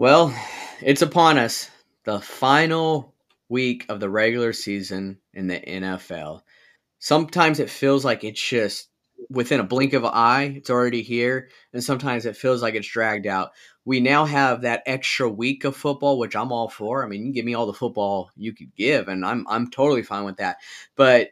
Well, it's upon us. The final week of the regular season in the NFL. Sometimes it feels like it's just within a blink of an eye, it's already here. And sometimes it feels like it's dragged out. We now have that extra week of football, which I'm all for. I mean, you give me all the football you could give, and I'm I'm totally fine with that. But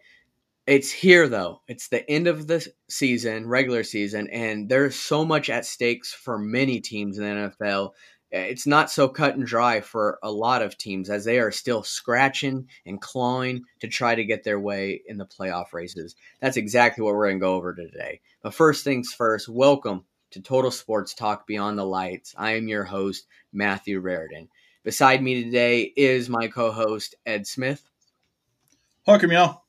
it's here though. It's the end of the season, regular season, and there's so much at stakes for many teams in the NFL Eh, it's not so cut and dry for a lot of teams as they are still scratching and clawing to try to get their way in the playoff races. That's exactly what we're going to go over today. But first things first, welcome to Total Sports Talk Beyond the Lights. I am your host, Matthew Raridan. Beside me today is my co host, Ed Smith. Welcome, y'all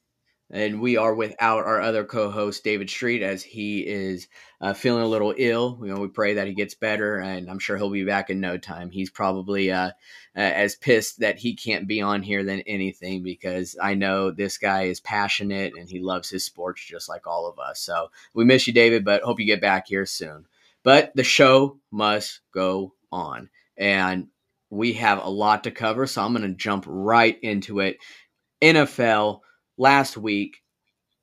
and we are without our other co-host David Street as he is uh, feeling a little ill. You know, we pray that he gets better, and I'm sure he'll be back in no time. He's probably uh, as pissed that he can't be on here than anything because I know this guy is passionate and he loves his sports just like all of us. So we miss you, David, but hope you get back here soon. But the show must go on, and we have a lot to cover, so I'm going to jump right into it. NFL last week,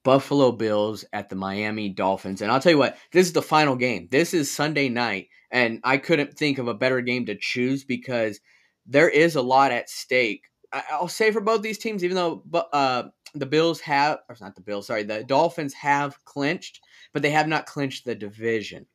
Buffalo Bills at the Miami Dolphins. And I'll tell you what, this is the final game. This is Sunday night, and I couldn't think of a better game to choose because there is a lot at stake. I'll say for both these teams, even though uh, the Bills have, or not the Bills, sorry, the Dolphins have clinched, but they have not clinched the division.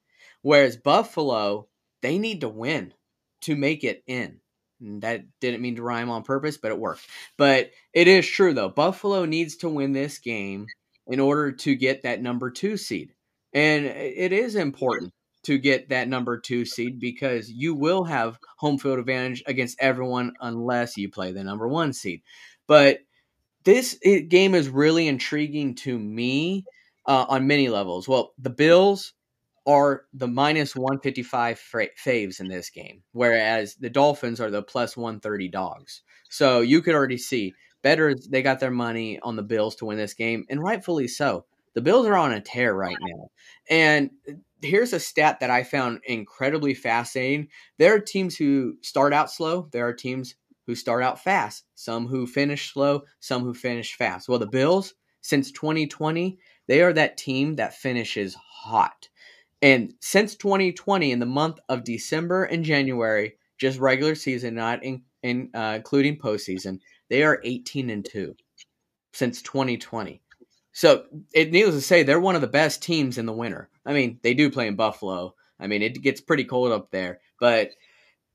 Whereas Buffalo, they need to win to make it in. That didn't mean to rhyme on purpose, but it worked. But it is true, though. Buffalo needs to win this game in order to get that number two seed. And it is important to get that number two seed because you will have home field advantage against everyone unless you play the number one seed. But this game is really intriguing to me uh, on many levels. Well, the Bills are the minus 155 faves in this game, whereas the Dolphins are the plus 130 dogs. So you could already see better they got their money on the Bills to win this game, and rightfully so. The Bills are on a tear right now. And uh, here's a stat that I found incredibly fascinating. There are teams who start out slow, there are teams who start out fast, some who finish slow, some who finish fast. Well, the Bills, since 2020, they are that team that finishes hot. And since 2020, in the month of December and January, just regular season, not in, in uh, including postseason, they are 18 and two since 2020. So it needless to say, they're one of the best teams in the winter. I mean, they do play in Buffalo. I mean, it gets pretty cold up there, but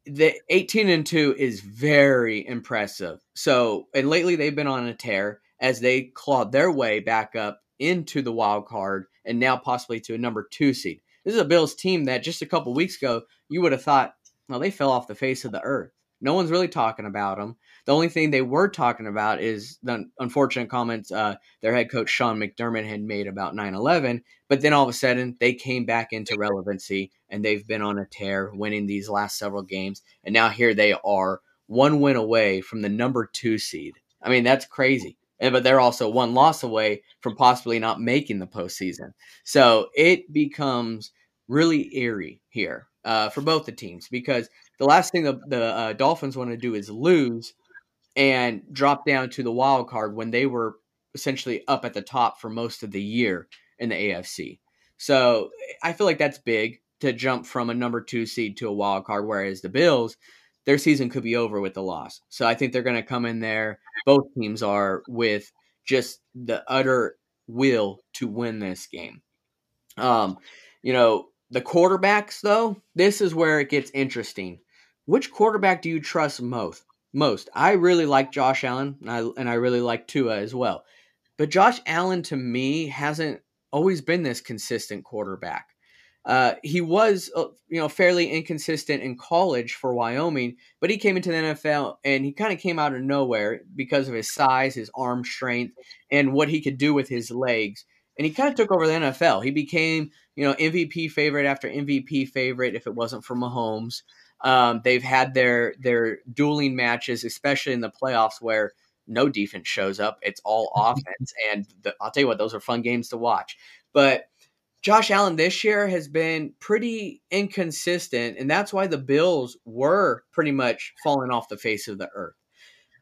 the 18 and 2 is very impressive. So, and lately they've been on a tear as they clawed their way back up into the wild card and now possibly to a number 2 seed. This is a Bills team that just a couple weeks ago you would have thought, well, they fell off the face of the earth. No one's really talking about them. The only thing they were talking about is the unfortunate comments uh, their head coach Sean McDermott had made about 9 11. But then all of a sudden, they came back into relevancy and they've been on a tear, winning these last several games. And now here they are, one win away from the number two seed. I mean, that's crazy. And, but they're also one loss away from possibly not making the postseason. So it becomes really eerie here uh, for both the teams because the last thing the, the uh, Dolphins want to do is lose and drop down to the wild card when they were essentially up at the top for most of the year in the AFC. So I feel like that's big to jump from a number two seed to a wild card, whereas the Bills, their season could be over with the loss. So I think they're going to come in there. Both teams are with just the utter will to win this game. Um, you know, the quarterbacks, though, this is where it gets interesting. Which quarterback do you trust most? Most. I really like Josh Allen, and I, and I really like Tua as well. But Josh Allen, to me, hasn't always been this consistent quarterback. Uh, he was, uh, you know, fairly inconsistent in college for Wyoming, but he came into the NFL and he kind of came out of nowhere because of his size, his arm strength, and what he could do with his legs and he kind of took over the NFL. He became, you know, MVP favorite after MVP favorite. If it wasn't for Mahomes, um, they've had their their dueling matches, especially in the playoffs, where no defense shows up. It's all offense, and the, I'll tell you what, those are fun games to watch. But Josh Allen this year has been pretty inconsistent, and that's why the Bills were pretty much falling off the face of the earth.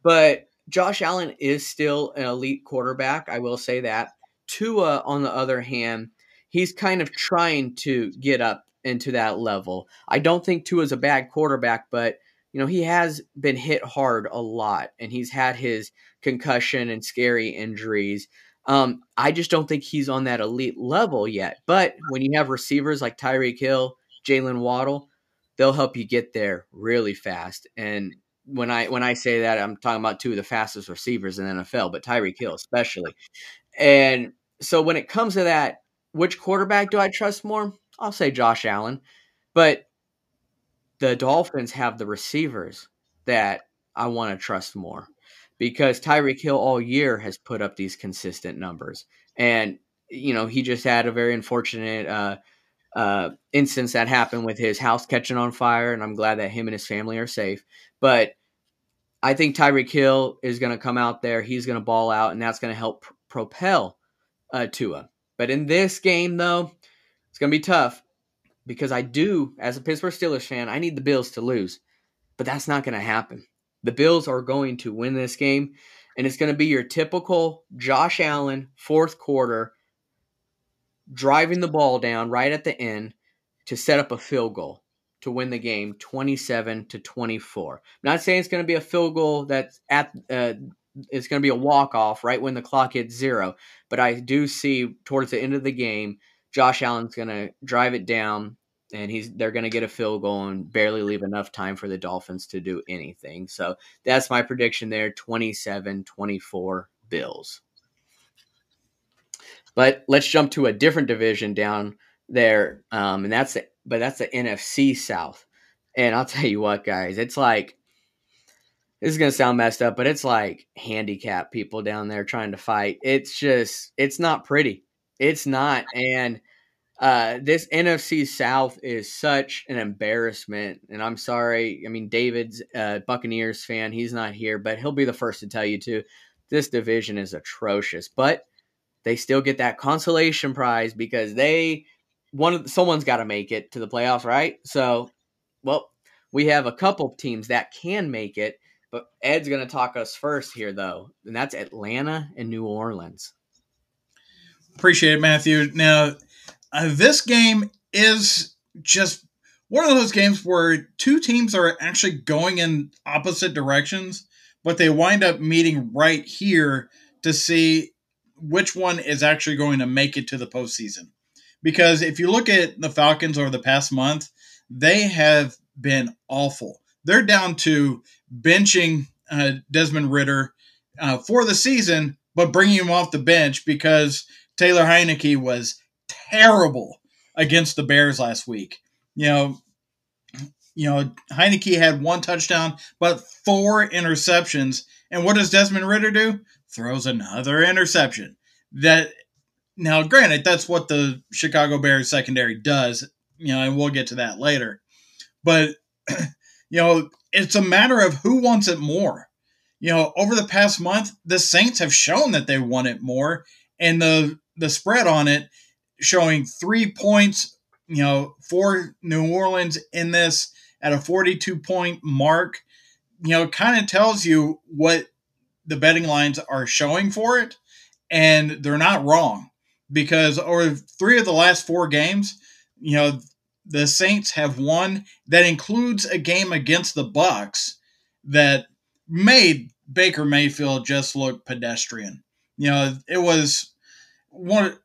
But Josh Allen is still an elite quarterback. I will say that. Tua, on the other hand, he's kind of trying to get up into that level. I don't think Tua is a bad quarterback, but you know he has been hit hard a lot, and he's had his concussion and scary injuries. Um, I just don't think he's on that elite level yet. But when you have receivers like Tyreek Hill, Jalen Waddle, they'll help you get there really fast. And when I when I say that, I'm talking about two of the fastest receivers in NFL, but Tyreek Hill especially. And so when it comes to that, which quarterback do I trust more? I'll say Josh Allen. But the Dolphins have the receivers that I want to trust more because Tyreek Hill all year has put up these consistent numbers. And, you know, he just had a very unfortunate uh, uh, instance that happened with his house catching on fire. And I'm glad that him and his family are safe. But I think Tyreek Hill is going to come out there. He's going to ball out, and that's going to help pr- propel uh, Tua. But in this game, though, it's going to be tough because I do, as a Pittsburgh Steelers fan, I need the Bills to lose. But that's not going to happen. The Bills are going to win this game, and it's going to be your typical Josh Allen fourth quarter driving the ball down right at the end to set up a field goal to win the game 27 to 24. I'm not saying it's going to be a field goal that's at uh, it's going to be a walk off right when the clock hits zero, but I do see towards the end of the game Josh Allen's going to drive it down and he's they're going to get a field goal and barely leave enough time for the Dolphins to do anything. So that's my prediction there 27-24 Bills. But let's jump to a different division down there um, and that's the, but that's the NFC South. And I'll tell you what guys, it's like this is going to sound messed up, but it's like handicap people down there trying to fight. It's just it's not pretty. It's not and uh, this NFC South is such an embarrassment, and I'm sorry. I mean, David's a Buccaneers fan; he's not here, but he'll be the first to tell you too. This division is atrocious, but they still get that consolation prize because they one of someone's got to make it to the playoffs, right? So, well, we have a couple teams that can make it, but Ed's going to talk us first here, though, and that's Atlanta and New Orleans. Appreciate it, Matthew. Now uh, this game is just one of those games where two teams are actually going in opposite directions, but they wind up meeting right here to see which one is actually going to make it to the postseason. Because if you look at the Falcons over the past month, they have been awful. They're down to benching uh, Desmond Ridder uh, for the season, but bringing him off the bench because Taylor Heinicke was terrible against the Bears last week. You know, you know, Heinicke had one touchdown, but four interceptions. And what does Desmond Ridder do? Throws another interception. That now, granted, that's what the Chicago Bears secondary does. You know, and we'll get to that later. But you know, it's a matter of who wants it more. You know, over the past month, the Saints have shown that they want it more, and the the spread on it showing three points, you know, for New Orleans in this at a 42 point mark, you know, kind of tells you what the betting lines are showing for it. And they're not wrong because over three of the last four games, you know, the Saints have won. That includes a game against the Bucks that made Baker Mayfield just look pedestrian. You know, it was one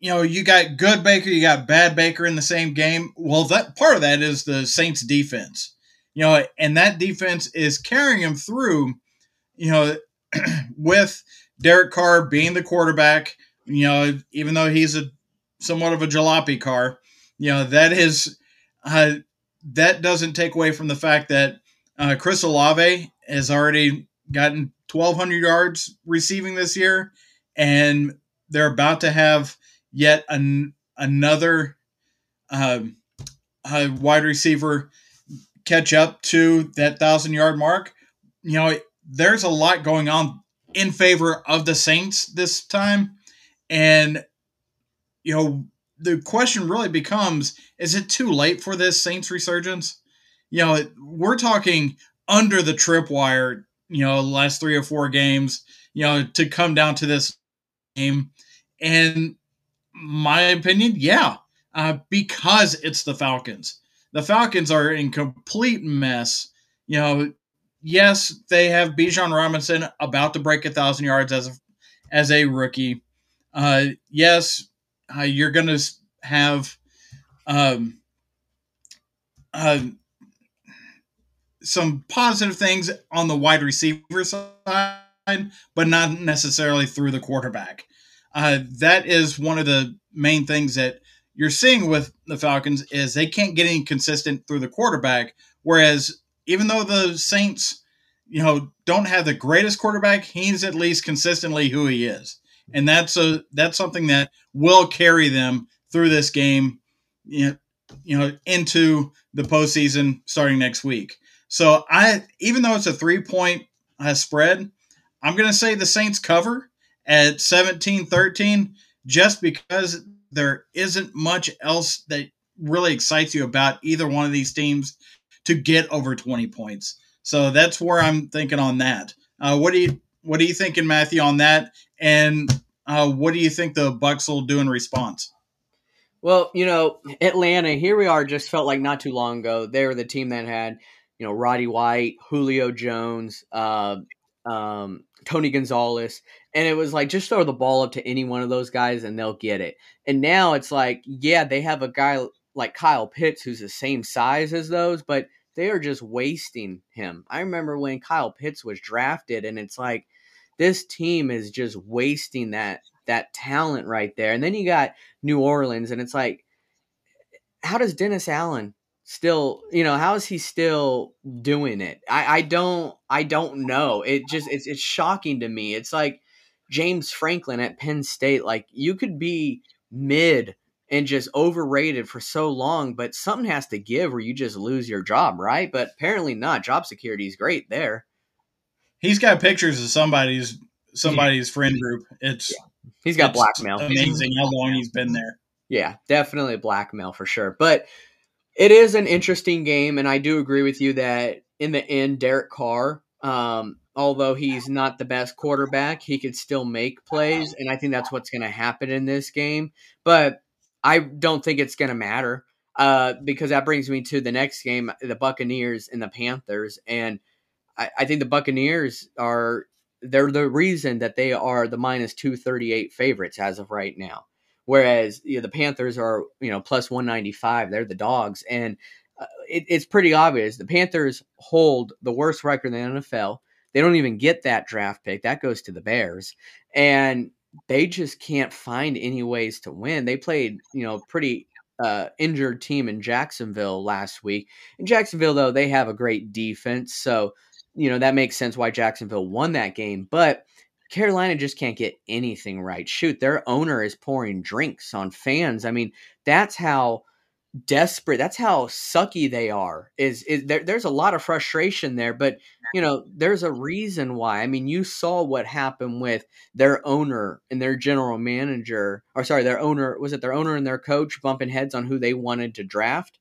you know, you got good Baker, you got bad Baker in the same game. Well, that part of that is the Saints defense. You know, and that defense is carrying him through, you know, with Derek Carr being the quarterback, you know, even though he's a somewhat of a jalopy car, you know, that is uh, that doesn't take away from the fact that uh, Chris Olave has already gotten 1,200 yards receiving this year, and they're about to have yet an, another uh, wide receiver catch up to that thousand yard mark. You know, there's a lot going on in favor of the Saints this time, and you know the question really becomes: Is it too late for this Saints resurgence? You know, we're talking under the tripwire. You know, last three or four games. You know, to come down to this game, and my opinion, yeah, uh, because it's the Falcons. The Falcons are in complete mess. You know, yes, they have Bijan Robinson about to break a thousand yards as a, as a rookie. Uh, yes, uh, you're going to have um, uh, some positive things on the wide receiver side, but not necessarily through the quarterback. Uh, that is one of the main things that you're seeing with the Falcons is they can't get any consistent through the quarterback. Whereas even though the Saints, you know, don't have the greatest quarterback, he's at least consistently who he is, and that's a that's something that will carry them through this game, you know, into the postseason starting next week. So I, even though it's a three point uh, spread, I'm going to say the Saints cover at 17-13 just because there isn't much else that really excites you about either one of these teams to get over 20 points. So that's where I'm thinking on that. Uh, what do you what are you thinking, Matthew, on that? And uh, what do you think the Bucks will do in response? Well, you know, Atlanta, here we are, just felt like not too long ago. They were the team that had, you know, Roddy White, Julio Jones, uh, um, Tony Gonzalez, and it was like just throw the ball up to any one of those guys and they'll get it. And now it's like, yeah, they have a guy like Kyle Pitts who's the same size as those, but they are just wasting him. I remember when Kyle Pitts was drafted, and it's like this team is just wasting that that talent right there. And then you got New Orleans, and it's like, how does Dennis Allen still you know how is he still doing it? I i don't i don't know. It just it's it's shocking to me. It's like james franklin at penn state like you could be mid and just overrated for so long but something has to give or you just lose your job right? But apparently not. Job security is great there. He's got pictures of somebody's somebody's friend group. It's yeah. he's got blackmail. amazing how long he's been there. Yeah definitely blackmail for sure. But it is an interesting game, and I do agree with you that in the end, Derek Carr, um, although he's not the best quarterback, he could still make plays, and I think that's what's going to happen in this game. But I don't think it's going to matter uh, because that brings me to the next game: the Buccaneers and the Panthers, and I, I think the Buccaneers are they're the reason that they are the minus two thirty eight favorites as of right now. Whereas you know, the Panthers are, you know, plus 195. They're the dogs. And uh, it, it's pretty obvious. The Panthers hold the worst record in the NFL. They don't even get that draft pick. That goes to the Bears. And they just can't find any ways to win. They played, you know, pretty uh, injured team in Jacksonville last week. In Jacksonville, though, they have a great defense. So, you know, that makes sense why Jacksonville won that game. But Carolina just can't get anything right. Shoot, their owner is pouring drinks on fans. I mean, that's how desperate, that's how sucky they are. Is is there, there's a lot of frustration there, but you know, there's a reason why. I mean, you saw what happened with their owner and their general manager, or sorry, their owner was it their owner and their coach bumping heads on who they wanted to draft,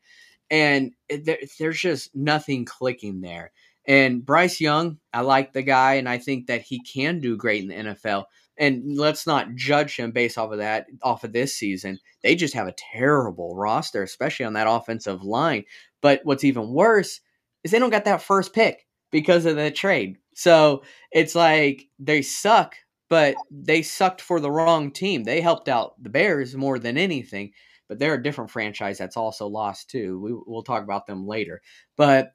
and eh, there, there's just nothing clicking there. And Bryce Young, I like the guy, and I think that he can do great in the NFL. And let's not judge him based off of that, off of this season. They just have a terrible roster, especially on that offensive line. But what's even worse is they don't got that first pick because of the trade. So it's like they suck, but they sucked for the wrong team. They helped out the Bears more than anything, but they're a different franchise that's also lost too. We, we'll talk about them later. But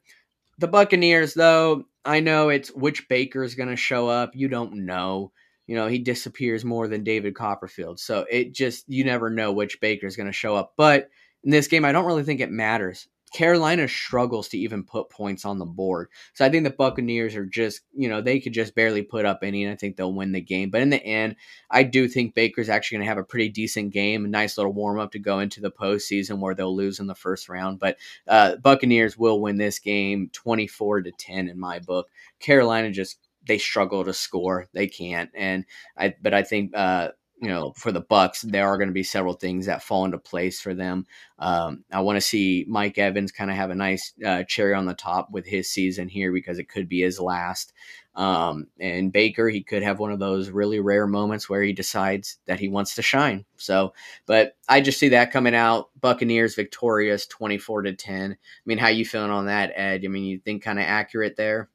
the Buccaneers, though, I know it's which Baker is going to show up. You don't know. You know, he disappears more than David Copperfield. So it just, you never know which Baker is going to show up. But in this game, I don't really think it matters. Carolina struggles to even put points on the board. So I think the Buccaneers are just, you know, they could just barely put up any, and I think they'll win the game. But in the end, I do think Baker's actually going to have a pretty decent game, a nice little warm up to go into the postseason where they'll lose in the first round. But uh, Buccaneers will win this game 24 to 10 in my book. Carolina just, they struggle to score. They can't. And I, but I think, uh, you know, for the Bucks, there are going to be several things that fall into place for them. Um, I want to see Mike Evans kind of have a nice uh, cherry on the top with his season here because it could be his last. Um, and Baker, he could have one of those really rare moments where he decides that he wants to shine. So, but I just see that coming out. Buccaneers victorious, twenty four to ten. I mean, how you feeling on that, Ed? I mean, you think kind of accurate there?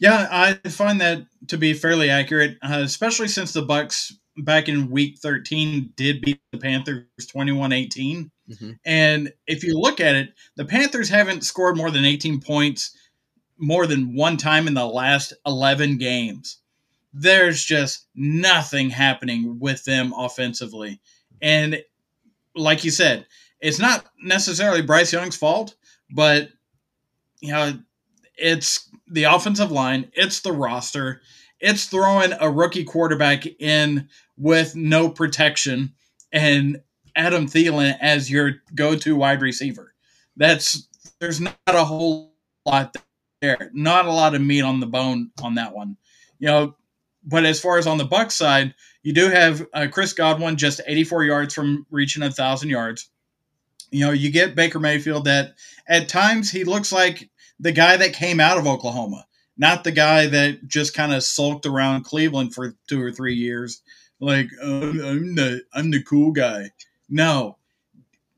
Yeah, I find that to be fairly accurate, uh, especially since the Bucks back in week 13 did beat the Panthers 21-18. Mm-hmm. And if you look at it, the Panthers haven't scored more than 18 points more than one time in the last 11 games. There's just nothing happening with them offensively. And like you said, it's not necessarily Bryce Young's fault, but you know, it's the offensive line, it's the roster, it's throwing a rookie quarterback in with no protection and Adam Thielen as your go-to wide receiver. That's there's not a whole lot there, not a lot of meat on the bone on that one. You know, but as far as on the Buck side, you do have uh, Chris Godwin just 84 yards from reaching a thousand yards. You know, you get Baker Mayfield that at times he looks like the guy that came out of Oklahoma, not the guy that just kind of sulked around Cleveland for two or three years. Like oh, I'm the I'm the cool guy. No,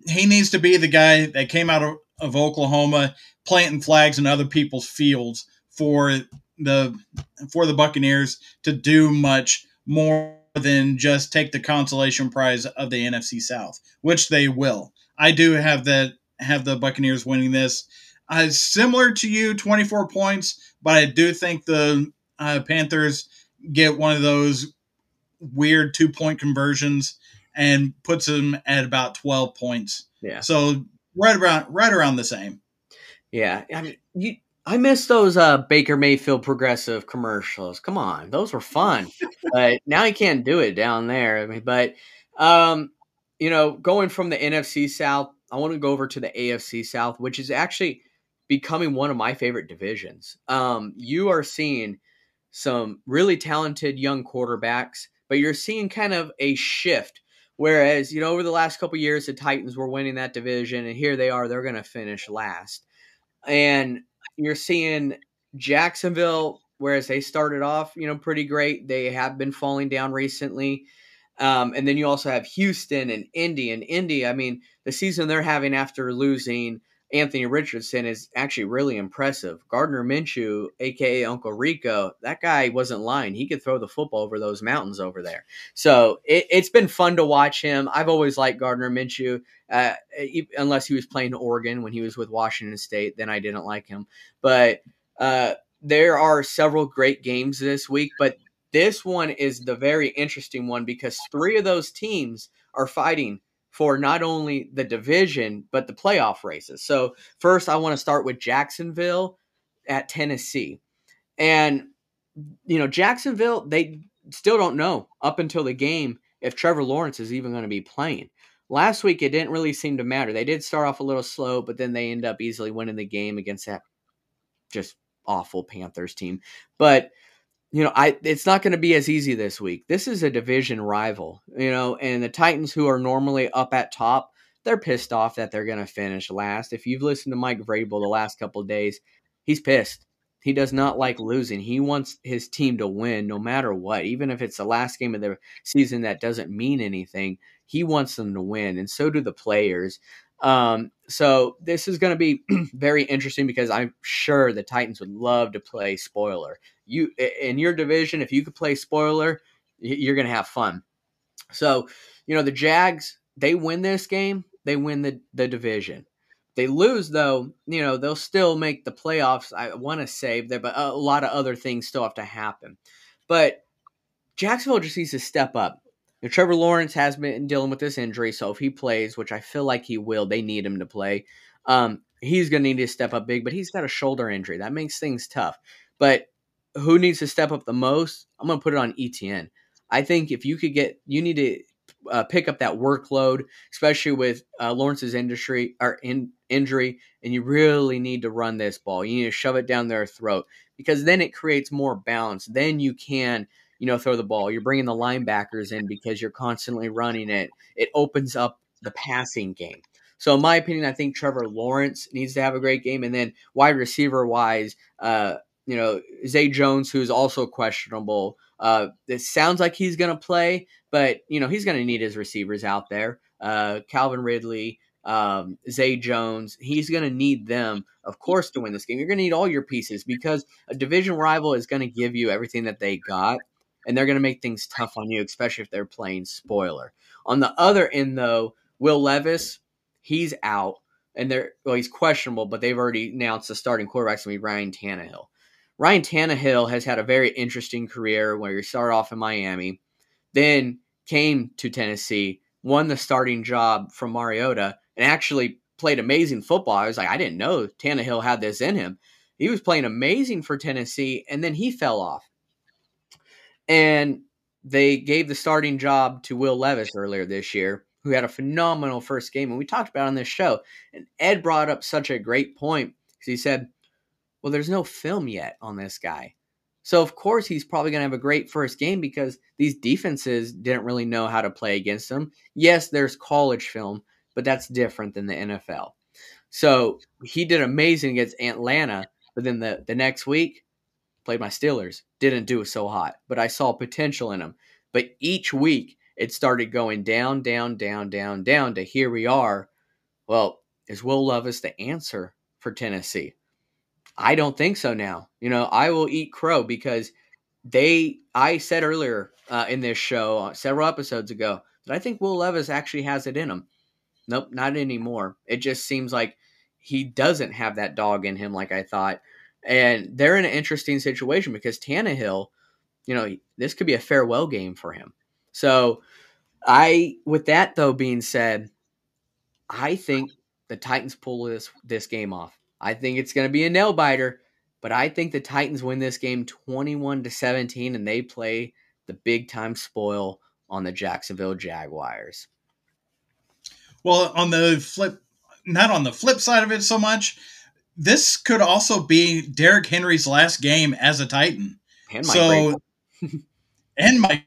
he needs to be the guy that came out of, of Oklahoma, planting flags in other people's fields for the for the Buccaneers to do much more than just take the consolation prize of the NFC South, which they will. I do have that have the Buccaneers winning this. Uh, similar to you, 24 points, but I do think the uh, Panthers get one of those weird two point conversions and puts them at about 12 points. Yeah. So right around right around the same. Yeah. I mean, you I miss those uh, Baker Mayfield progressive commercials. Come on, those were fun. but now you can't do it down there. I mean, but um, you know, going from the NFC South, I want to go over to the AFC South, which is actually becoming one of my favorite divisions. Um, you are seeing some really talented young quarterbacks, but you're seeing kind of a shift. Whereas, you know, over the last couple years, the Titans were winning that division, and here they are, they're going to finish last. And you're seeing Jacksonville, whereas they started off, you know, pretty great, they have been falling down recently. Um, and then you also have Houston and Indy. And Indy, I mean, the season they're having after losing – Anthony Richardson is actually really impressive. Gardner Minshew, aka Uncle Rico, that guy wasn't lying. He could throw the football over those mountains over there. So it, has been fun to watch him. I've always liked Gardner Minshew, uh, unless he was playing Oregon when he was with Washington State. Then I didn't like him. But uh, there are several great games this week, but this one is the very interesting one because three of those teams are fighting for not only the division but the playoff races. So first, I want to start with Jacksonville at Tennessee, and you know Jacksonville they still don't know up until the game if Trevor Lawrence is even going to be playing. Last week it didn't really seem to matter. They did start off a little slow, but then they end up easily winning the game against that just awful Panthers team. But you know, I it's not going to be as easy this week. This is a division rival, you know, and the Titans, who are normally up at top, they're pissed off that they're going to finish last. If you've listened to Mike Vrabel the last couple days, he's pissed. He does not like losing. He wants his team to win no matter what, even if it's the last game of the season that doesn't mean anything. He wants them to win, and so do the players. Um, so this is going to be very interesting because I'm sure the Titans would love to play spoiler. You in your division, if you could play spoiler, you're going to have fun. So, you know, the Jags, they win this game, they win the, the division. They lose though, you know, they'll still make the playoffs. I want to save there, but a lot of other things still have to happen. But Jacksonville just needs to step up. Now, Trevor Lawrence has been dealing with this injury, so if he plays, which I feel like he will, they need him to play. Um, he's going to need to step up big, but he's got a shoulder injury. That makes things tough. But who needs to step up the most? I'm going to put it on ETN. I think if you could get, you need to uh, pick up that workload, especially with uh, Lawrence's industry or in, injury, and you really need to run this ball. You need to shove it down their throat because then it creates more balance. Then you can you know, throw the ball. You're bringing the linebackers in because you're constantly running it. It opens up the passing game. So, in my opinion, I think Trevor Lawrence needs to have a great game. And then wide receiver wise, uh, you know, Zay Jones, who's also questionable. Uh, it sounds like he's going to play, but, you know, he's going to need his receivers out there. Uh, Calvin Ridley, um, Zay Jones, he's going to need them, of course, to win this game. You're going to need all your pieces because a division rival is going to give you everything that they got, and they're going to make things tough on you, especially if they're playing spoiler. On the other end, though, Will Levis, he's out, and they're well, he's questionable, but they've already announced the starting quarterback's going to be Ryan Tannehill. Ryan Tannehill has had a very interesting career where he started off in Miami, then came to Tennessee, won the starting job from Mariota, and actually played amazing football. I was like, I didn't know Tannehill had this in him. He was playing amazing for Tennessee, and then he fell off. And they gave the starting job to Will Levis earlier this year, who had a phenomenal first game. And we talked about on this show. And Ed brought up such a great point because he said, well, there's no film yet on this guy. So, of course, he's probably going to have a great first game because these defenses didn't really know how to play against him. Yes, there's college film, but that's different than the NFL. So, he did amazing against Atlanta, but then the, the next week, played my Steelers, didn't do so hot, but I saw potential in him. But each week, it started going down, down, down, down, down to here we are. Well, is Will Levis the answer for Tennessee? I don't think so now. You know, I will eat crow because they, I said earlier uh, in this show, uh, several episodes ago, that I think Will Levis actually has it in him. Nope, not anymore. It just seems like he doesn't have that dog in him like I thought. And they're in an interesting situation because Tannehill, you know, this could be a farewell game for him. So, I, with that though being said, I think the Titans pull this this game off. I think it's going to be a nail biter, but I think the Titans win this game 21 to 17 and they play the big time spoil on the Jacksonville Jaguars. Well, on the flip, not on the flip side of it so much, this could also be Derrick Henry's last game as a Titan. And so, and Mike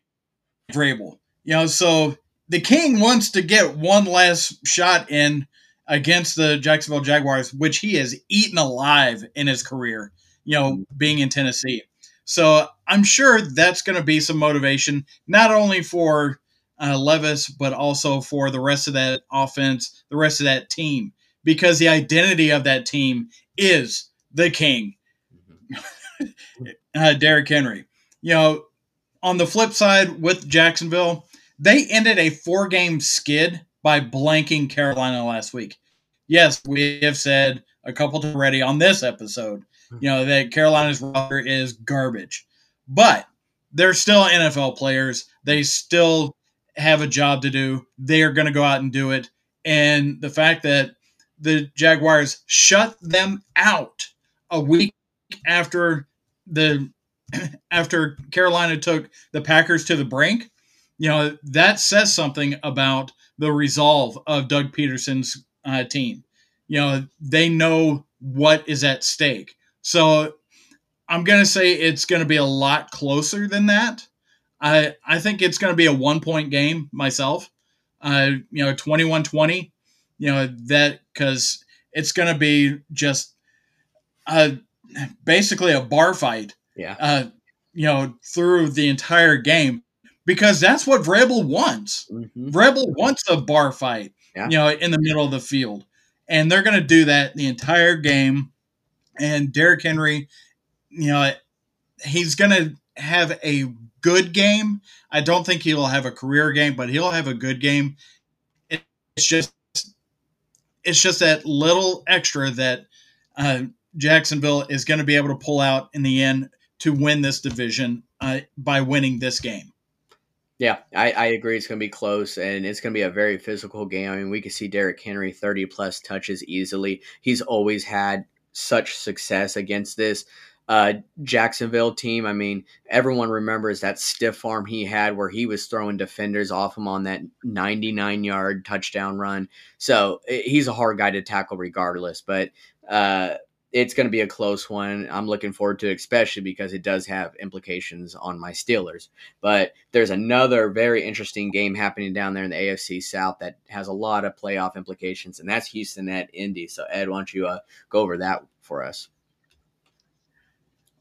Vrabel. You know, so the King wants to get one last shot in against the Jacksonville Jaguars, which he has eaten alive in his career, you know, being in Tennessee. So I'm sure that's going to be some motivation, not only for uh, Levis, but also for the rest of that offense, the rest of that team, because the identity of that team is the king, uh, Derrick Henry. You know, on the flip side with Jacksonville, they ended a four game skid by blanking Carolina last week. Yes, we have said a couple times already on this episode, hmm. you know, that Carolina's roster is garbage. But they're still NFL players. They still have a job to do. They are going to go out and do it. And the fact that the Jaguars shut them out a week after the after Carolina took the Packers to the brink, you know, that says something about the resolve of Doug Pederson's uh, team. You know, they know what is at stake. So I'm going to say it's going to be a lot closer than that. I I think it's going to be a one point game myself. Uh, you know, 21 20. You know, that because it's going to be just a, basically a bar fight. Yeah. Uh, you know, through the entire game because that's what Vrabel wants. Mm-hmm. Vrabel wants a bar fight, yeah. you know, in the middle of the field. And they're going to do that the entire game. And Derrick Henry, you know, he's going to have a good game. I don't think he'll have a career game, but he'll have a good game. It's just it's just that little extra that uh, Jacksonville is going to be able to pull out in the end to win this division uh, by winning this game. Yeah, I, I agree. It's going to be close, and it's going to be a very physical game. I mean, we can see Derrick Henry 30 plus touches easily. He's always had such success against this uh, Jacksonville team. I mean, everyone remembers that stiff arm he had where he was throwing defenders off him on that 99 yard touchdown run. So he's a hard guy to tackle regardless. But uh, it's going to be a close one. I'm looking forward to it, especially because it does have implications on my Steelers. But there's another very interesting game happening down there in the AFC South that has a lot of playoff implications, and that's Houston at Indy. So, Ed, why don't you uh, go over that for us?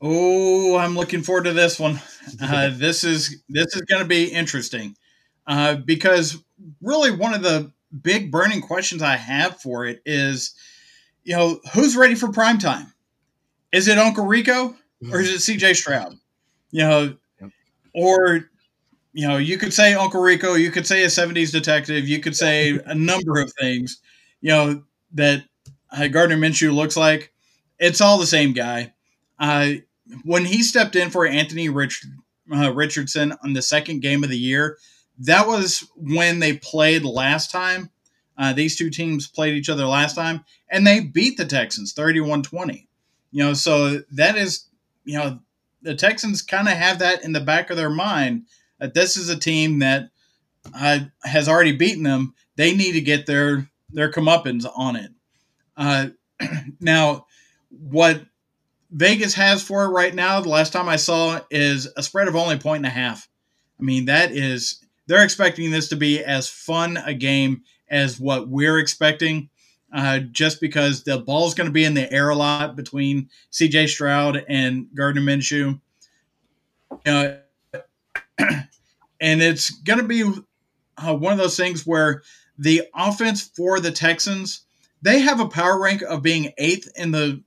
Oh, I'm looking forward to this one. Uh, this is this is going to be interesting uh, because really one of the big burning questions I have for it is you know, who's ready for prime time? Is it Uncle Rico or is it CJ Stroud? You know, or you know, you could say Uncle Rico, you could say a 70s detective, you could say a number of things, you know, that uh, Gardner Minshew looks like. It's all the same guy. Uh, when he stepped in for Anthony Rich, uh, Richardson on the second game of the year, that was when they played last time. Uh, these two teams played each other last time, and they beat the Texans 31 20. You know, so that is, you know, the Texans kind of have that in the back of their mind that this is a team that uh, has already beaten them. They need to get their their comeuppance on it. Uh, now, what Vegas has for it right now, the last time I saw is a spread of only point and a half. I mean, that is they're expecting this to be as fun a game as what we're expecting. Uh, just because the ball's going to be in the air a lot between CJ Stroud and Gardner Minshew. Uh, and it's going to be uh, one of those things where the offense for the Texans, they have a power rank of being eighth in the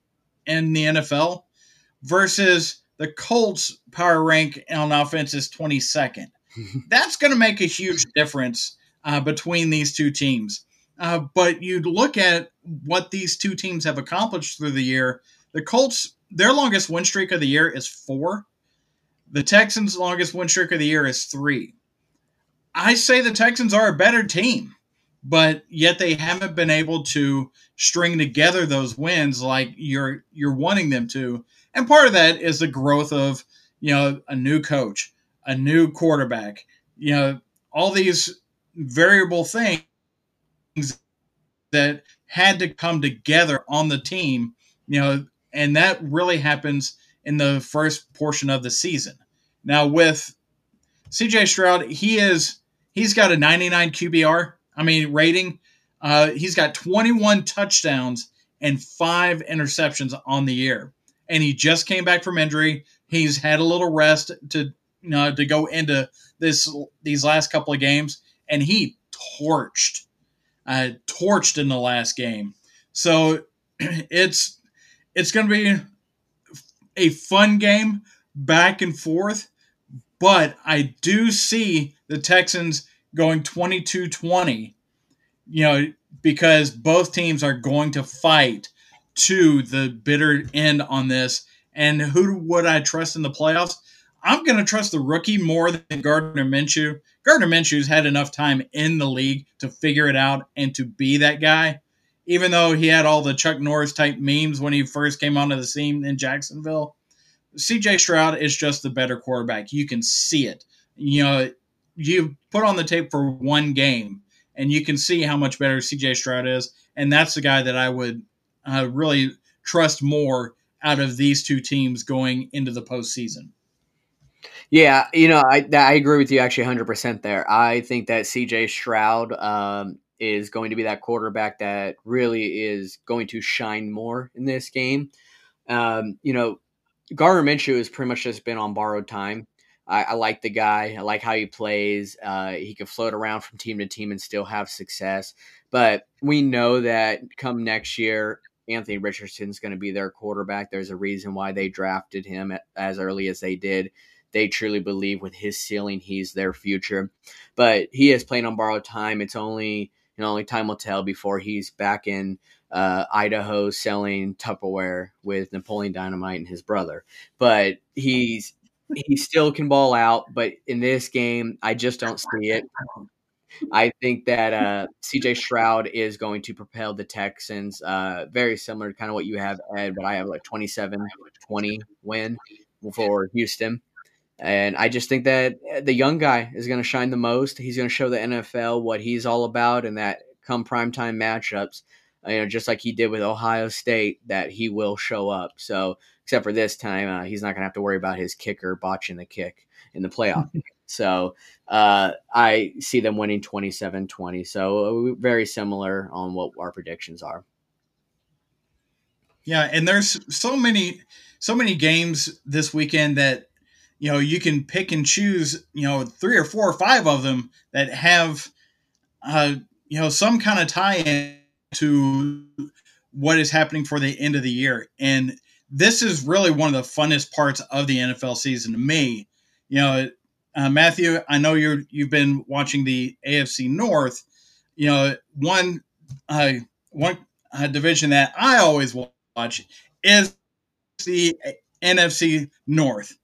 in the NFL versus the Colts power rank on offense is 22nd. That's going to make a huge difference uh, between these two teams. Uh, but you look at what these two teams have accomplished through the year. The Colts, their longest win streak of the year is four. The Texans' longest win streak of the year is three. I say the Texans are a better team, but yet they haven't been able to string together those wins like you're you're wanting them to. And part of that is the growth of you know a new coach, a new quarterback, you know all these variable things that had to come together on the team, you know, and that really happens in the first portion of the season. Now with CJ Stroud, he is he's got a 99 QBR, I mean rating. Uh, he's got 21 touchdowns and five interceptions on the year, and he just came back from injury. He's had a little rest to you know, to go into this these last couple of games, and he torched, uh, torched in the last game. So it's it's going to be a fun game back and forth, but I do see the Texans going 22-20, you know, because both teams are going to fight to the bitter end on this. And who would I trust in the playoffs? I'm going to trust the rookie more than Gardner Minshew. Gardner Minshew's had enough time in the league to figure it out and to be that guy. Even though he had all the Chuck Norris type memes when he first came onto the scene in Jacksonville, CJ Stroud is just the better quarterback. You can see it. You know, you put on the tape for one game and you can see how much better CJ Stroud is. And that's the guy that I would uh, really trust more out of these two teams going into the postseason. Yeah, you know, I I agree with you actually 100% there. I think that CJ Stroud um, is going to be that quarterback that really is going to shine more in this game. Um, you know, Gardner Minshew has pretty much just been on borrowed time. I, I like the guy. I like how he plays. Uh, he can float around from team to team and still have success. But we know that come next year, Anthony Richardson's going to be their quarterback. There's a reason why they drafted him as early as they did they truly believe with his ceiling, he's their future. But he is playing on borrowed time. It's only you know only time will tell before he's back in uh, Idaho selling Tupperware with Napoleon Dynamite and his brother. But he's he still can ball out. But in this game, I just don't see it. I think that uh, CJ Stroud is going to propel the Texans, uh, very similar to kind of what you have, Ed, but I have like 27 20 win for Houston. And I just think that uh, the young guy is going to shine the most. He's going to show the NFL what he's all about, and that come primetime matchups, you know, just like he did with Ohio State, that he will show up. So, except for this time, uh, he's not going to have to worry about his kicker botching the kick in the playoff. so, uh, I see them winning 27 20. So, uh, very similar on what our predictions are. Yeah, and there's so many so many games this weekend that you know you can pick and choose you know three or four or five of them that have uh, you know some kind of tie-in to what is happening for the end of the year. And this is really one of the funnest parts of the NFL season to me. You know uh, Matthew I know you're you've been watching the AFC North. You know one uh, one uh, division that I always watch is the NFC North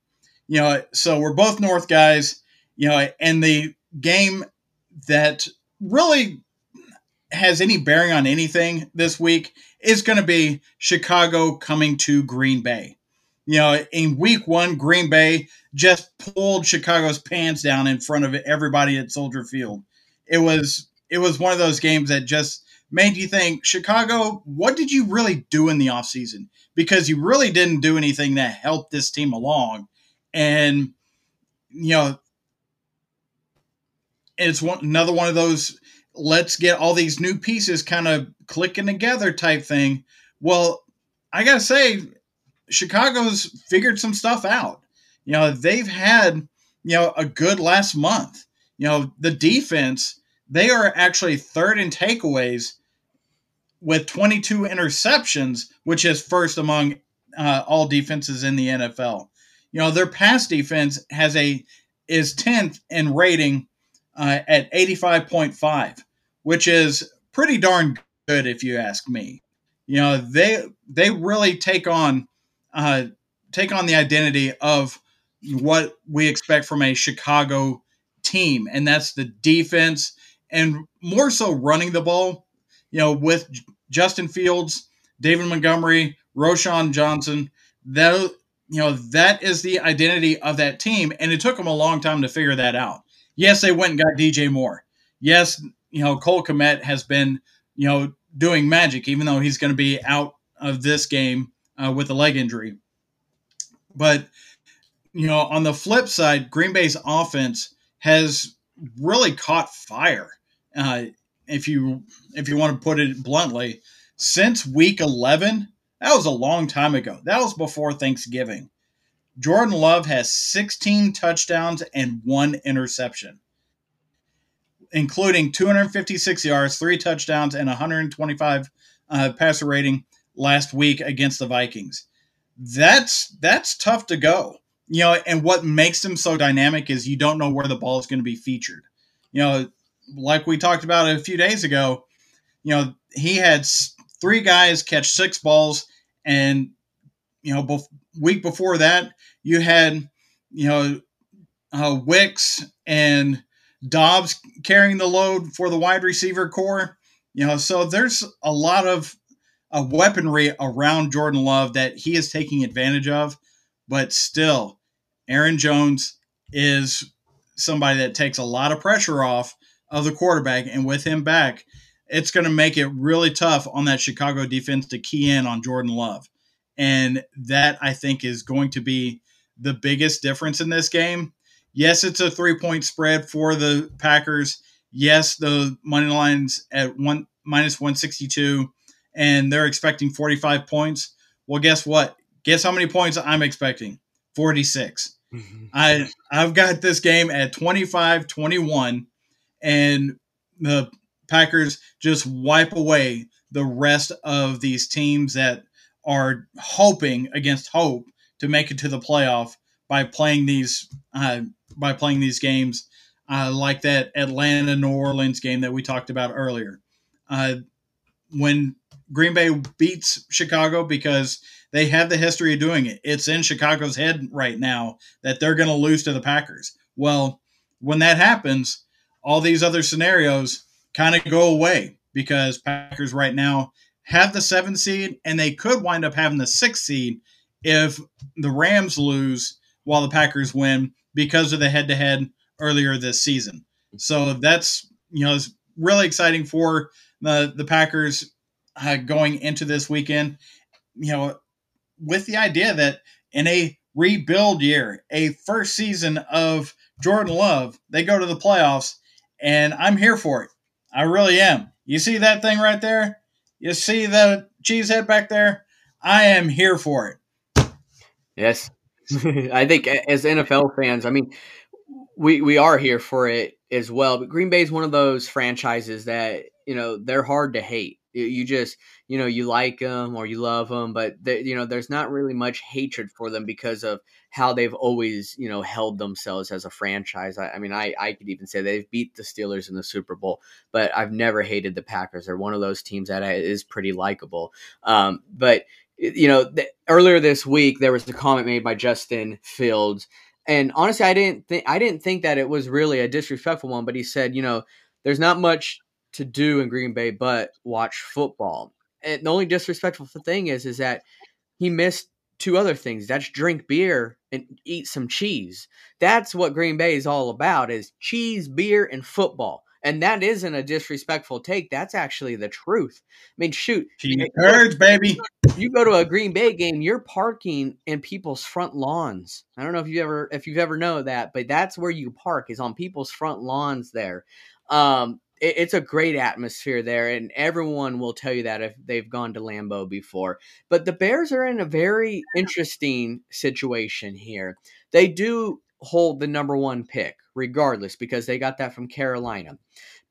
you know, so we're both North guys, you know, and the game that really has any bearing on anything this week is going to be Chicago coming to Green Bay. You know, in week one, Green Bay just pulled Chicago's pants down in front of everybody at Soldier Field. It was it was one of those games that just made you think, Chicago, what did you really do in the offseason? Because you really didn't do anything that helped this team along and you know it's one another one of those let's get all these new pieces kind of clicking together type thing. Well i gotta say chicago's figured some stuff out. You know they've had you know a good last month. You know the defense they are actually third in takeaways with 22 interceptions which is first among uh, all defenses in the nfl you know, their pass defense has a is 10th in rating uh, at 85.5, which is pretty darn good if you ask me. You know, they they really take on uh, take on the identity of what we expect from a Chicago team, and that's the defense and more so running the ball. You know, with Justin Fields, David Montgomery, Roschon Johnson, that you know, that is the identity of that team. And it took them a long time to figure that out. Yes, they went and got DJ Moore. Yes, you know, Cole Kmet has been, you know, doing magic, even though he's going to be out of this game uh, with a leg injury. But, you know, on the flip side, Green Bay's offense has really caught fire. Uh, if you if you want to put it bluntly, since week 11, that was a long time ago. That was before Thanksgiving. Jordan Love has 16 touchdowns and one interception, including 256 yards, three touchdowns, and 125 uh, passer rating last week against the Vikings. That's that's tough to go. You know, and what makes him so dynamic is you don't know where the ball is going to be featured. You know, like we talked about a few days ago, you know, he had three guys catch six balls and you know, bef- week before that, you had you know uh, Wicks and Doubs carrying the load for the wide receiver corps. You know, so there's a lot of uh, weaponry around Jordan Love that he is taking advantage of, but still, Aaron Jones is somebody that takes a lot of pressure off of the quarterback, and with him back, it's going to make it really tough on that Chicago defense to key in on Jordan Love. And that I think is going to be the biggest difference in this game. Yes, it's a three point spread for the Packers. Yes, the money lines at one minus 162, and they're expecting 45 points. Well, guess what? Guess how many points I'm expecting? 46. Mm-hmm. I I've got this game at 25-21 and the Packers just wipe away the rest of these teams that are hoping against hope to make it to the playoff by playing these uh, by playing these games uh, like that Atlanta New Orleans game that we talked about earlier. Uh, when Green Bay beats Chicago because they have the history of doing it. It's in Chicago's head right now that they're going to lose to the Packers. Well, when that happens, all these other scenarios kind of go away because Packers right now have the seven seed and they could wind up having the six seed if the Rams lose while the Packers win because of the head to head earlier this season. So that's, you know, it's really exciting for the, the Packers uh, going into this weekend, you know, with the idea that in a rebuild year, a first season of Jordan Love, they go to the playoffs, and I'm here for it. I really am. You see that thing right there? You see the cheese head back there? I am here for it. Yes. I think as NFL fans, I mean, we we are here for it as well. But Green Bay is one of those franchises that you know they're hard to hate. You just you know you like them or you love them, but they, you know there's not really much hatred for them because of how they've always you know held themselves as a franchise. I, I mean, I I could even say they've beat the Steelers in the Super Bowl, but I've never hated the Packers. They're one of those teams that is pretty likable. Um, but you know, th- earlier this week there was a comment made by Justin Fields and honestly, I didn't think I didn't think that it was really a disrespectful one. But he said, you know, there's not much to do in Green Bay but watch football. And the only disrespectful thing is, is that he missed two other things. That's drink beer and eat some cheese. That's what Green Bay is all about: is cheese, beer, and football. And that isn't a disrespectful take. That's actually the truth. I mean, shoot, birds, baby. You go to a Green Bay game, you're parking in people's front lawns. I don't know if you ever if you've ever know that, but that's where you park is on people's front lawns there. Um, it, it's a great atmosphere there, and everyone will tell you that if they've gone to Lambeau before. But the Bears are in a very interesting situation here. They do hold the number one pick, regardless, because they got that from Carolina.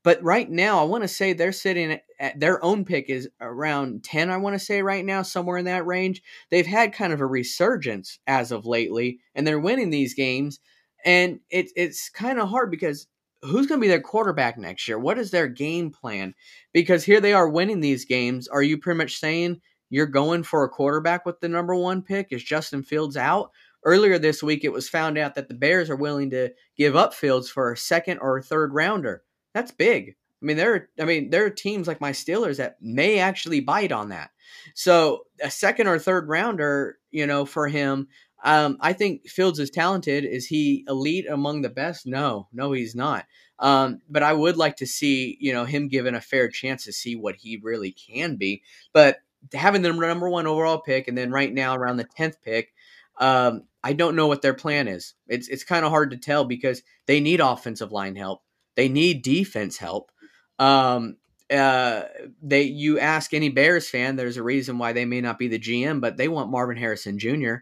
But right now, I want to say they're sitting at their own pick is around 10, I want to say right now, somewhere in that range. They've had kind of a resurgence as of lately, and they're winning these games. And it, it's kind of hard because who's going to be their quarterback next year? What is their game plan? Because here they are winning these games. Are you pretty much saying you're going for a quarterback with the number one pick? Is Justin Fields out? Earlier this week, it was found out that the Bears are willing to give up Fields for a second or a third rounder. That's big. I mean, there are, I mean, there are teams like my Steelers that may actually bite on that. So a second or third rounder, you know, for him, um, I think Fields is talented. Is he elite among the best? No, no, he's not. Um, but I would like to see, you know, him given a fair chance to see what he really can be. But having the number one overall pick, and then right now around the tenth pick, um, I don't know what their plan is. It's it's kind of hard to tell because they need offensive line help. They need defense help. Um, uh, they you ask any Bears fan, there's a reason why they may not be the GM, but they want Marvin Harrison Jr.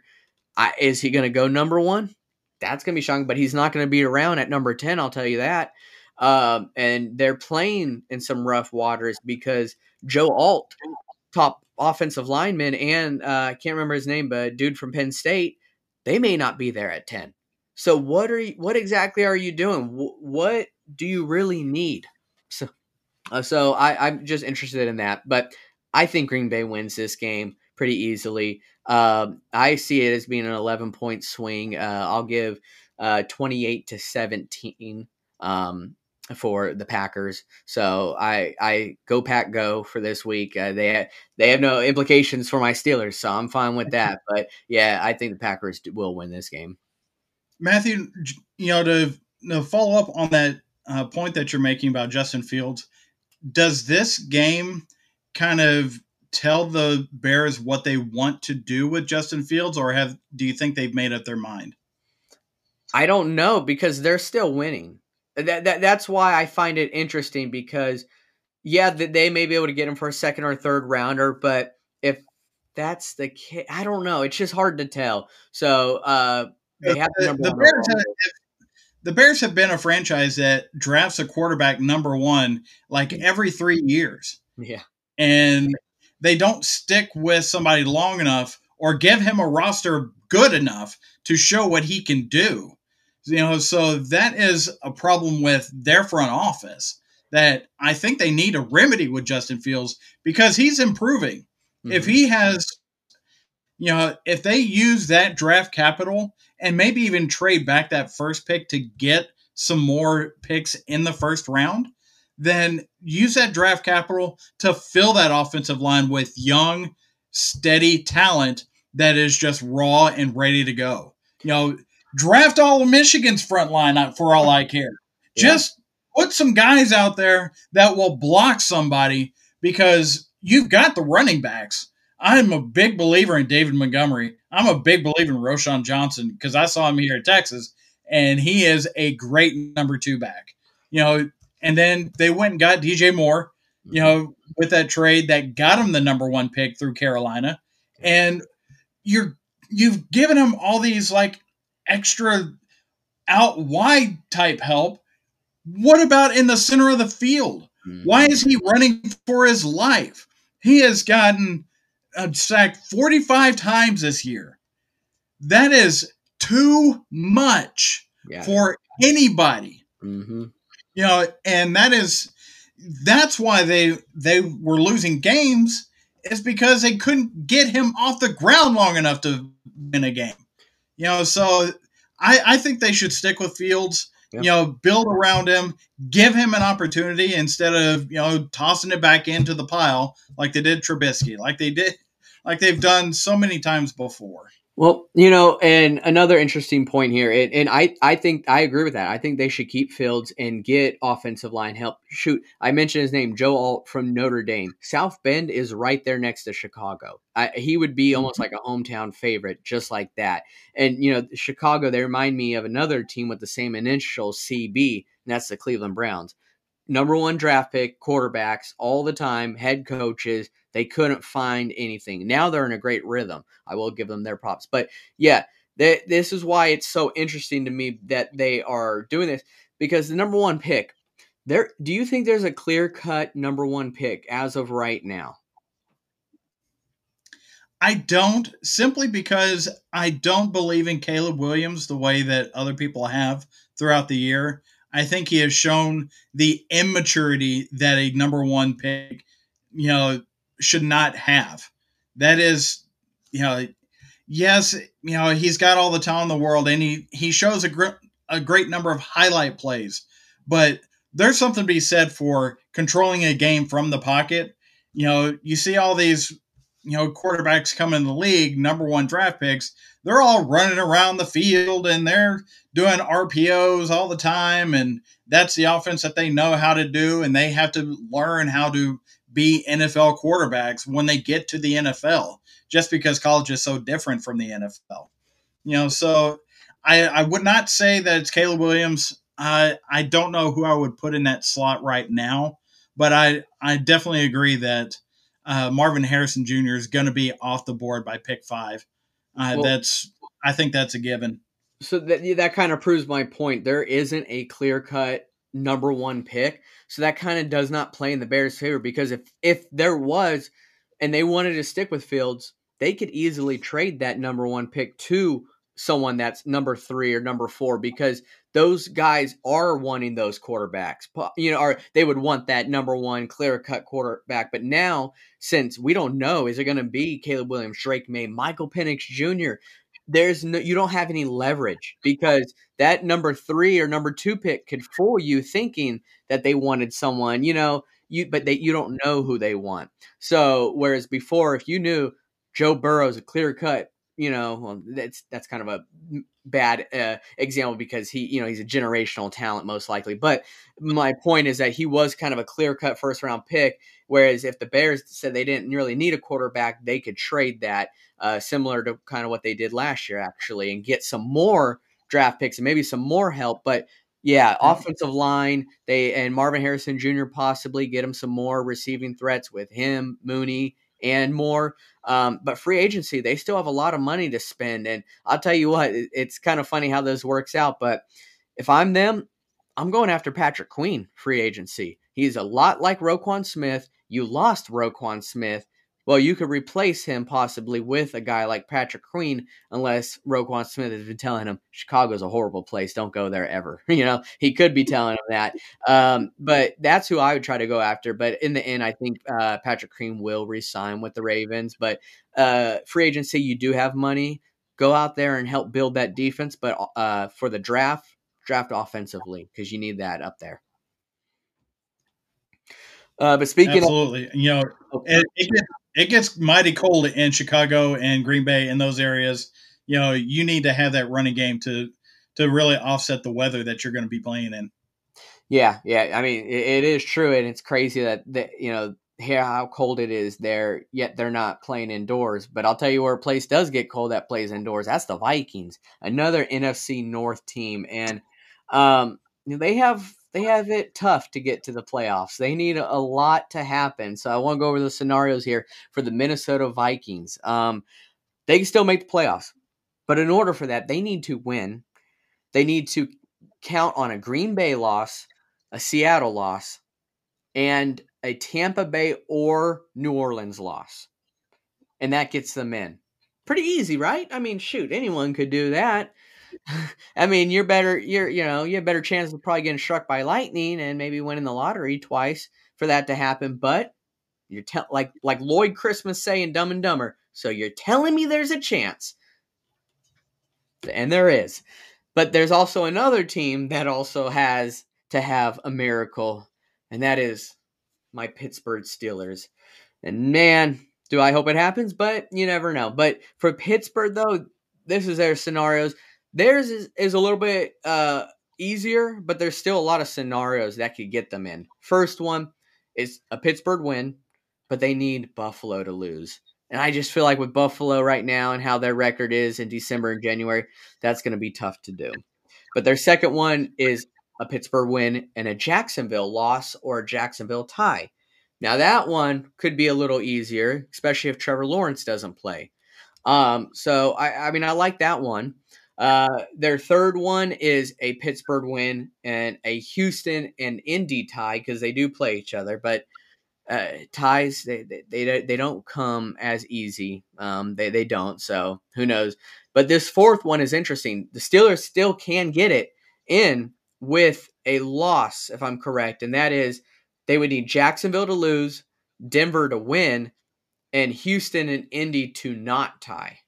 I, is he going to go number one? That's going to be shocking, but he's not going to be around at number ten. I'll tell you that. Um, and they're playing in some rough waters because Joe Alt, top offensive lineman, and uh, I can't remember his name, but dude from Penn State, they may not be there at 10. So what are you, what exactly are you doing? what do you really need? So, uh, so I, I'm just interested in that, but I think Green Bay wins this game pretty easily. Um, I see it as being an 11 point swing. Uh, I'll give uh, 28 to 17. Um, for the Packers. So I I go pack go for this week. Uh, they they have no implications for my Steelers, so I'm fine with that. But yeah, I think the Packers will win this game. Matthew, you know to, to follow up on that uh, point that you're making about Justin Fields, does this game kind of tell the Bears what they want to do with Justin Fields, or have do you think they've made up their mind? I don't know because they're still winning. That, that that's why I find it interesting because yeah, they may be able to get him for a second or third rounder, but if that's the case, I don't know. It's just hard to tell. So uh, they have the, the Bears have, the Bears have been a franchise that drafts a quarterback number one like every three years. Yeah, and they don't stick with somebody long enough or give him a roster good enough to show what he can do. You know, so that is a problem with their front office that I think they need a remedy with Justin Fields because he's improving. Mm-hmm. If he has, you know, if they use that draft capital and maybe even trade back that first pick to get some more picks in the first round, then use that draft capital to fill that offensive line with young, steady talent that is just raw and ready to go. You know, Draft all of Michigan's front line uh, for all I care. Yeah. Just put some guys out there that will block somebody because you've got the running backs. I'm a big believer in David Montgomery. I'm a big believer in Roschon Johnson because I saw him here at Texas, and he is a great number two back. You know, and then they went and got DJ Moore, you know, with that trade that got him the number one pick through Carolina. And you're you've given him all these like extra out wide type help. What about in the center of the field? Why is he running for his life? He has gotten sacked 45 times this year. That is too much yeah. for anybody. Mm-hmm. You know, and that is that's why they they were losing games is because they couldn't get him off the ground long enough to win a game. You know, so I, I think they should stick with Fields. Yep. You know, build around him, give him an opportunity instead of you know tossing it back into the pile like they did Trubisky, like they did, like they've done so many times before. Well, you know, and another interesting point here, and, and, I, I think I agree with that. I think they should keep Fields and get offensive line help. Shoot, I mentioned his name, Joe Alt from Notre Dame. South Bend is right there next to Chicago. I, he would be almost mm-hmm. like a hometown favorite, just like that. And you know, Chicago, they remind me of another team with the same initial CB, and that's the Cleveland Browns. Number one draft pick, quarterbacks all the time, head coaches they couldn't find anything. Now they're in a great rhythm. I will give them their props. But yeah, they, this is why it's so interesting to me that they are doing this because the number one pick, there. Do you think there's a clear cut number one pick as of right now? I don't, simply because I don't believe in Caleb Williams the way that other people have throughout the year. I think he has shown the immaturity that a number one pick, you know, should not have. That is, you know, yes, you know, he's got all the talent in the world and he, he shows a, gr- a great number of highlight plays, but there's something to be said for controlling a game from the pocket. You know, you see all these, you know, quarterbacks come in the league, number one draft picks, they're all running around the field and they're doing RPOs all the time. And that's the offense that they know how to do. And they have to learn how to be NFL quarterbacks when they get to the NFL, just because college is so different from the NFL. You know, so I, I would not say that it's Caleb Williams. I I don't know who I would put in that slot right now, but I I definitely agree that uh, Marvin Harrison Jr. is going to be off the board by pick five. Uh, well, that's I think that's a given. So that that kind of proves my point. There isn't a clear cut number one pick. So that kind of does not play in the Bears' favor because if if there was and they wanted to stick with Fields, they could easily trade that number one pick to someone that's number three or number four because those guys are wanting those quarterbacks. You know, or they would want that number one clear cut quarterback. But now, since we don't know, is it going to be Caleb Williams, Drake Maye, Michael Penix Jr., there's no you don't have any leverage because that number three or number two pick could fool you thinking that they wanted someone, you know, you but they you don't know who they want. So whereas before, if you knew Joe Burrow's a clear cut, you know, well, that's that's kind of a bad uh, example because he, you know, he's a generational talent most likely. But my point is that he was kind of a clear cut first round pick. Whereas if the Bears said they didn't really need a quarterback, they could trade that uh, similar to kind of what they did last year, actually, and get some more draft picks and maybe some more help. But yeah, offensive line, they and Marvin Harrison Jr. possibly get him some more receiving threats with him, Mooney, and more. Um, but free agency, they still have a lot of money to spend. And I'll tell you what, it's kind of funny how this works out. But if I'm them, I'm going after Patrick Queen free agency. He's a lot like Roquan Smith. You lost Roquan Smith. Well, you could replace him possibly with a guy like Patrick Queen, unless Roquan Smith has been telling him Chicago's a horrible place. Don't go there ever. you know, he could be telling him that. Um, but that's who I would try to go after. But in the end, I think uh, Patrick Queen will resign with the Ravens. But uh, free agency, you do have money. Go out there and help build that defense. But uh, for the draft, draft offensively because you need that up there. Uh, but speaking absolutely, of, you know, it, it, gets, it gets mighty cold in Chicago and Green Bay in those areas. You know, you need to have that running game to to really offset the weather that you're going to be playing in. Yeah, yeah. I mean, it, it is true, and it's crazy that that you know how cold it is there, yet they're not playing indoors. But I'll tell you where a place does get cold that plays indoors. That's the Vikings, another NFC North team, and um, they have they have it tough to get to the playoffs. They need a lot to happen. So I want to go over the scenarios here for the Minnesota Vikings. Um, they can still make the playoffs, but in order for that, they need to win. They need to count on a Green Bay loss, a Seattle loss, and a Tampa Bay or New Orleans loss. And that gets them in. Pretty easy, right? I mean, shoot, anyone could do that. I mean, you're better. You're you know you have better chance of probably getting struck by lightning and maybe winning the lottery twice for that to happen. But you're tell like like Lloyd Christmas saying Dumb and Dumber. So you're telling me there's a chance, and there is. But there's also another team that also has to have a miracle, and that is my Pittsburgh Steelers. And man, do I hope it happens, but you never know. But for Pittsburgh, though, this is their scenarios. Theirs is, is a little bit uh, easier, but there's still a lot of scenarios that could get them in. First one is a Pittsburgh win, but they need Buffalo to lose. And I just feel like with Buffalo right now and how their record is in December and January, that's going to be tough to do. But their second one is a Pittsburgh win and a Jacksonville loss or a Jacksonville tie. Now that one could be a little easier, especially if Trevor Lawrence doesn't play. Um, so I, I mean, I like that one. Uh, their third one is a Pittsburgh win and a Houston and Indy tie because they do play each other, but uh, ties they, they they they don't come as easy. Um, they they don't. So who knows? But this fourth one is interesting. The Steelers still can get it in with a loss, if I'm correct, and that is they would need Jacksonville to lose, Denver to win, and Houston and Indy to not tie.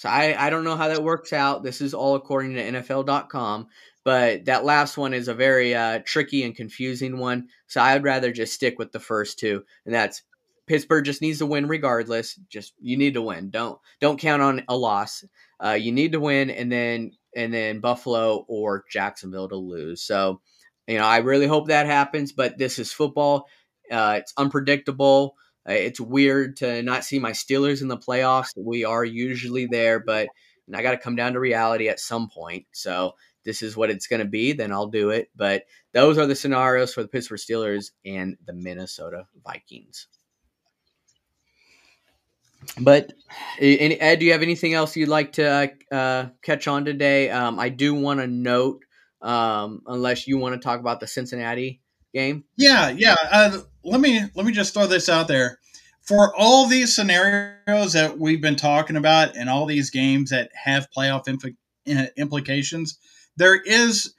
So I, I don't know how that works out. This is all according to NFL.com, but that last one is a very uh, tricky and confusing one. So I'd rather just stick with the first two, and that's Pittsburgh just needs to win regardless. Just you need to win. Don't don't count on a loss. Uh, you need to win, and then and then Buffalo or Jacksonville to lose. So, you know, I really hope that happens. But this is football. Uh, it's unpredictable. Uh, it's weird to not see my Steelers in the playoffs. We are usually there, but I got to come down to reality at some point. So this is what it's going to be. Then I'll do it. But those are the scenarios for the Pittsburgh Steelers and the Minnesota Vikings. But Ed, do you have anything else you'd like to uh, catch on today? Um, I do want to note, um, unless you want to talk about the Cincinnati game. Yeah, yeah. Uh, let me let me just throw this out there. For all these scenarios that we've been talking about, and all these games that have playoff implications, there is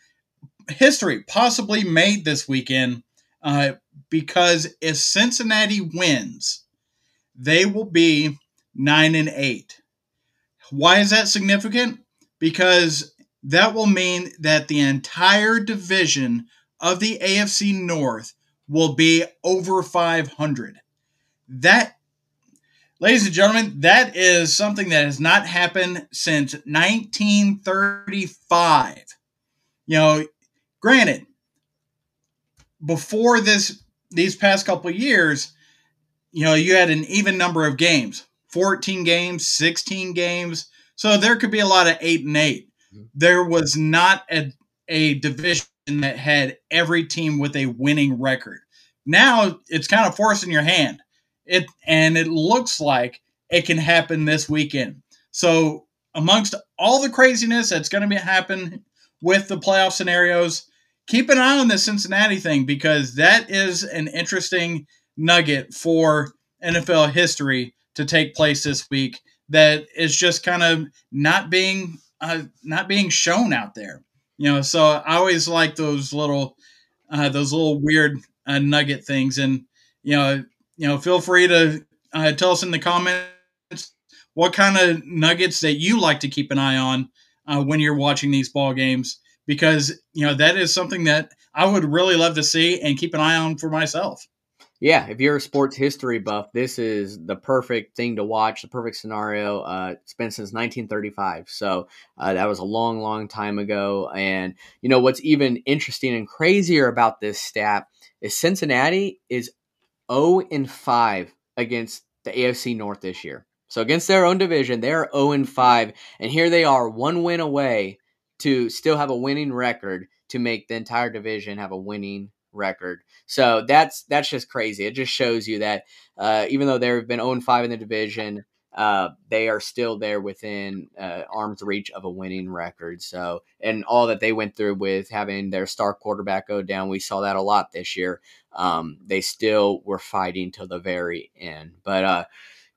history possibly made this weekend uh, because if Cincinnati wins they will be nine and eight. Why is that significant? Because that will mean that the entire division of the AFC North will be over 500. That, ladies and gentlemen, that is something that has not happened since 1935. You know, granted, before this, these past couple years, you know, you had an even number of games 14 games, 16 games. So there could be a lot of eight and 8 mm-hmm. There was not a, a division that had every team with a winning record. Now it's kind of forcing your hand. It and it looks like it can happen this weekend. So amongst all the craziness that's going to be happen with the playoff scenarios, keep an eye on the Cincinnati thing because that is an interesting nugget for NFL history to take place this week that is just kind of not being uh, not being shown out there. You know, so I always like those little uh, those little weird uh, nugget things, and you know, you know, feel free to uh, tell us in the comments what kind of nuggets that you like to keep an eye on uh, when you're watching these ball games, because you know that is something that I would really love to see and keep an eye on for myself yeah, if you're a sports history buff, this is the perfect thing to watch, the perfect scenario. Uh, it's been since 1935. So uh, that was a long, long time ago. And, you know, what's even interesting and crazier about this stat is Cincinnati is 0 and 5 against the AFC North this year. So against their own division, they're 0 and 5, and here they are, one win away to still have a winning record to make the entire division have a winning record. So that's that's just crazy. It just shows you that uh, even though they've been 0 5 in the division, uh, they are still there within uh, arm's reach of a winning record. So, and all that they went through with having their star quarterback go down, we saw that a lot this year. Um, they still were fighting till the very end. But, uh,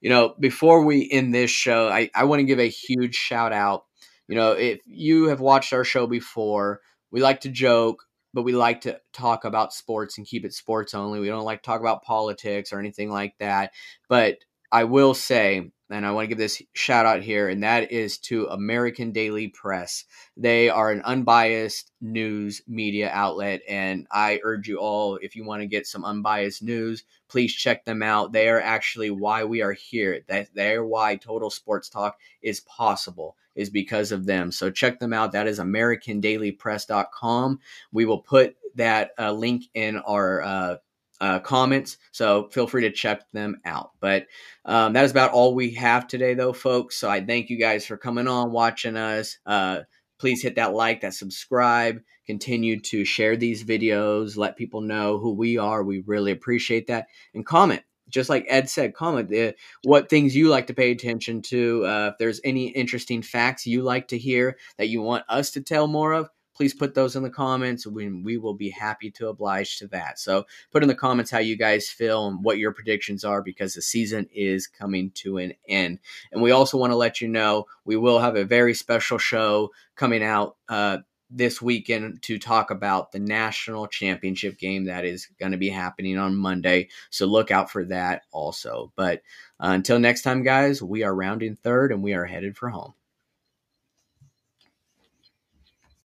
you know, before we end this show, I, I want to give a huge shout out. You know, if you have watched our show before, we like to joke, but we like to talk about sports and keep it sports only. We don't like to talk about politics or anything like that. But I will say, and I want to give this shout out here, and that is to American Daily Press. They are an unbiased news media outlet, and I urge you all, if you want to get some unbiased news, please check them out. They are actually why we are here. That they're why Total Sports Talk is possible is because of them. So check them out. That is AmericanDailyPress.com. We will put that uh, link in our uh, uh, comments. So feel free to check them out. But um, that is about all we have today, though, folks. So I thank you guys for coming on, watching us. Uh, please hit that like, that subscribe, continue to share these videos, let people know who we are. We really appreciate that. And comment. Just like Ed said, comment uh, what things you like to pay attention to. Uh, if there's any interesting facts you like to hear that you want us to tell more of, please put those in the comments. We, we will be happy to oblige to that. So put in the comments how you guys feel and what your predictions are because the season is coming to an end. And we also want to let you know we will have a very special show coming out uh, this weekend to talk about the national championship game that is going to be happening on Monday. So look out for that also. But uh, until next time, guys, we are rounding third and we are headed for home.